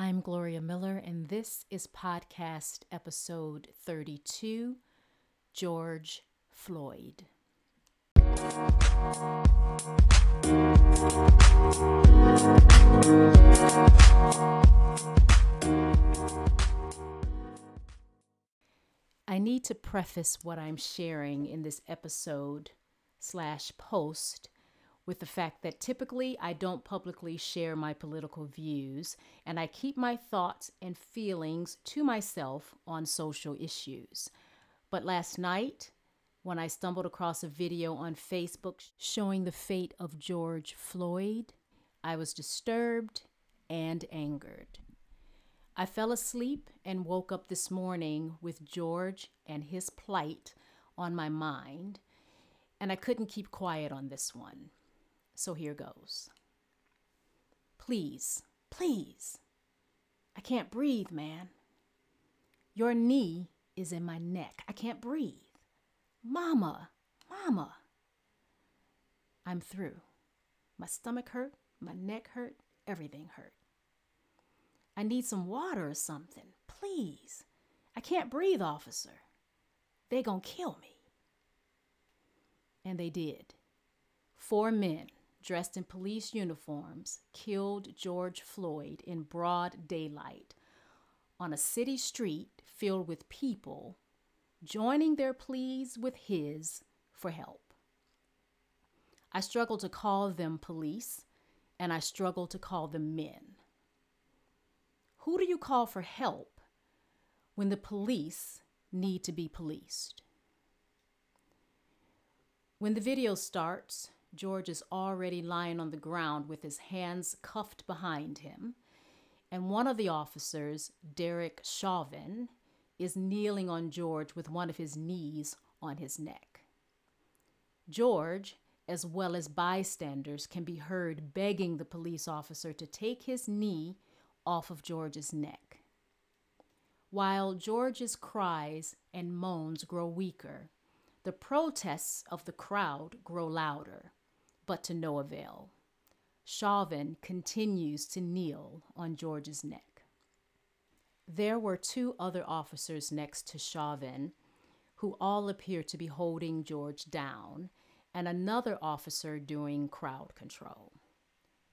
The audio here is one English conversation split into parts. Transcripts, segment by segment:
I'm Gloria Miller, and this is podcast episode 32 George Floyd. I need to preface what I'm sharing in this episode slash post with the fact that typically I don't publicly share my political views and I keep my thoughts and feelings to myself on social issues. But last night, when I stumbled across a video on Facebook showing the fate of George Floyd, I was disturbed and angered. I fell asleep and woke up this morning with George and his plight on my mind, and I couldn't keep quiet on this one. So here goes. Please, please. I can't breathe, man. Your knee is in my neck. I can't breathe. Mama, mama. I'm through. My stomach hurt, my neck hurt, everything hurt. I need some water or something, please. I can't breathe, officer. They gonna kill me. And they did. Four men dressed in police uniforms, killed George Floyd in broad daylight on a city street filled with people joining their pleas with his for help. I struggle to call them police, and I struggle to call them men. Who do you call for help when the police need to be policed? When the video starts, George is already lying on the ground with his hands cuffed behind him, and one of the officers, Derek Chauvin, is kneeling on George with one of his knees on his neck. George, as well as bystanders, can be heard begging the police officer to take his knee off of George's neck. While George's cries and moans grow weaker, the protests of the crowd grow louder but to no avail. Chauvin continues to kneel on George's neck. There were two other officers next to Chauvin who all appear to be holding George down, and another officer doing crowd control.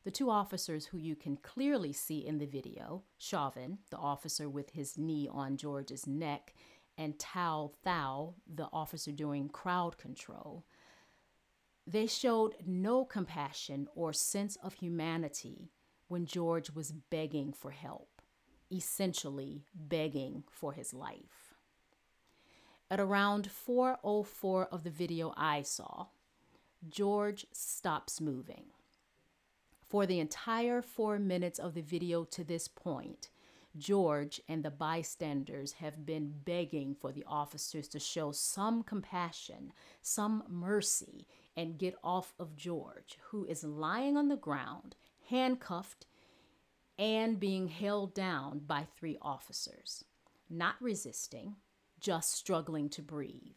The two officers who you can clearly see in the video Chauvin, the officer with his knee on George's neck, and Tou Thao, the officer doing crowd control, they showed no compassion or sense of humanity when George was begging for help, essentially begging for his life. At around 4:04 of the video I saw, George stops moving. For the entire 4 minutes of the video to this point, George and the bystanders have been begging for the officers to show some compassion, some mercy, and get off of George, who is lying on the ground, handcuffed, and being held down by three officers, not resisting, just struggling to breathe,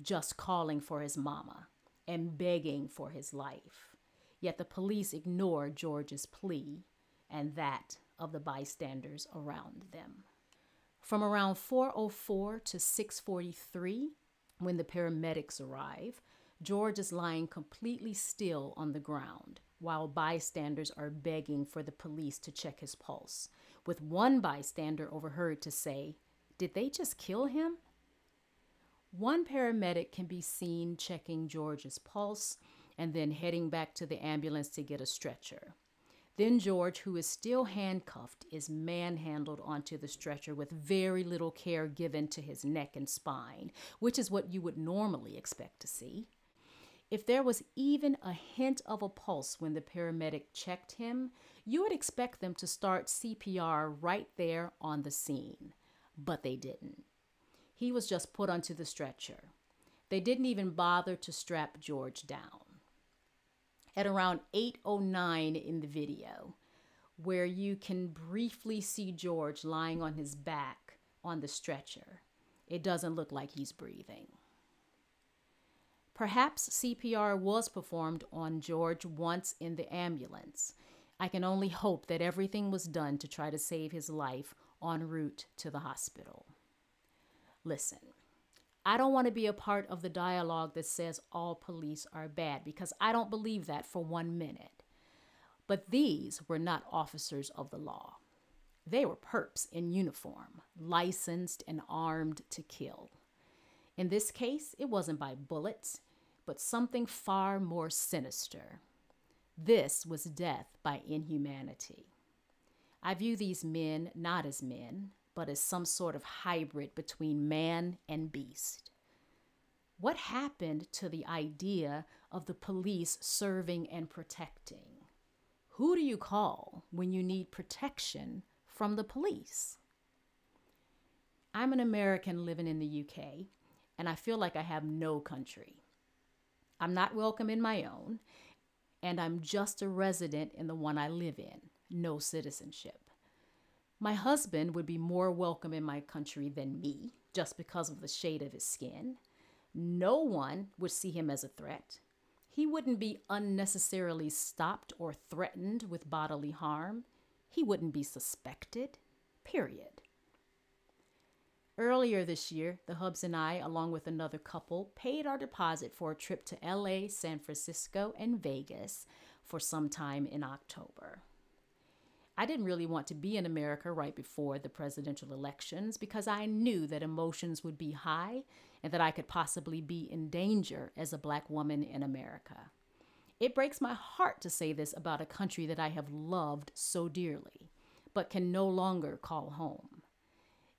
just calling for his mama, and begging for his life. Yet the police ignore George's plea and that of the bystanders around them. From around 404 to 643, when the paramedics arrive, George is lying completely still on the ground while bystanders are begging for the police to check his pulse, with one bystander overheard to say, Did they just kill him? One paramedic can be seen checking George's pulse and then heading back to the ambulance to get a stretcher. Then George, who is still handcuffed, is manhandled onto the stretcher with very little care given to his neck and spine, which is what you would normally expect to see. If there was even a hint of a pulse when the paramedic checked him, you would expect them to start CPR right there on the scene. But they didn't. He was just put onto the stretcher. They didn't even bother to strap George down. At around 8:09 in the video, where you can briefly see George lying on his back on the stretcher, it doesn't look like he's breathing. Perhaps CPR was performed on George once in the ambulance. I can only hope that everything was done to try to save his life en route to the hospital. Listen, I don't want to be a part of the dialogue that says all police are bad because I don't believe that for one minute. But these were not officers of the law. They were perps in uniform, licensed and armed to kill. In this case, it wasn't by bullets, but something far more sinister. This was death by inhumanity. I view these men not as men, but as some sort of hybrid between man and beast. What happened to the idea of the police serving and protecting? Who do you call when you need protection from the police? I'm an American living in the UK, and I feel like I have no country. I'm not welcome in my own, and I'm just a resident in the one I live in, no citizenship. My husband would be more welcome in my country than me, just because of the shade of his skin. No one would see him as a threat. He wouldn't be unnecessarily stopped or threatened with bodily harm. He wouldn't be suspected, period. Earlier this year, the Hubs and I, along with another couple, paid our deposit for a trip to LA, San Francisco, and Vegas for some time in October. I didn't really want to be in America right before the presidential elections because I knew that emotions would be high and that I could possibly be in danger as a black woman in America. It breaks my heart to say this about a country that I have loved so dearly, but can no longer call home.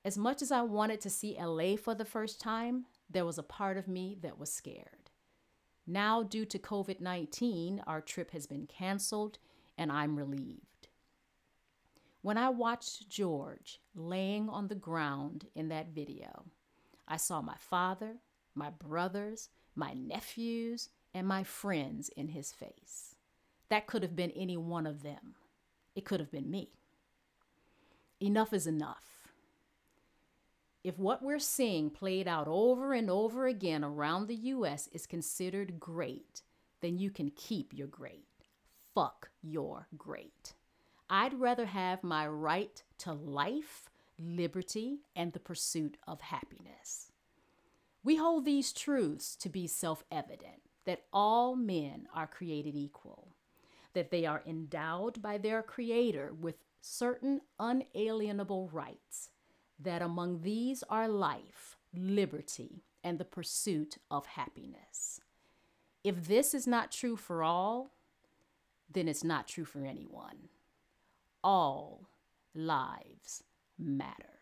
As much as I wanted to see LA for the first time, there was a part of me that was scared. Now, due to COVID 19, our trip has been canceled and I'm relieved. When I watched George laying on the ground in that video, I saw my father, my brothers, my nephews, and my friends in his face. That could have been any one of them. It could have been me. Enough is enough if what we're seeing played out over and over again around the US is considered great, then you can keep your great. Fuck your great. I'd rather have my right to life, liberty, and the pursuit of happiness. We hold these truths to be self evident that all men are created equal, that they are endowed by their Creator with certain unalienable rights that among these are life, liberty, and the pursuit of happiness. If this is not true for all, then it's not true for anyone. All lives matter.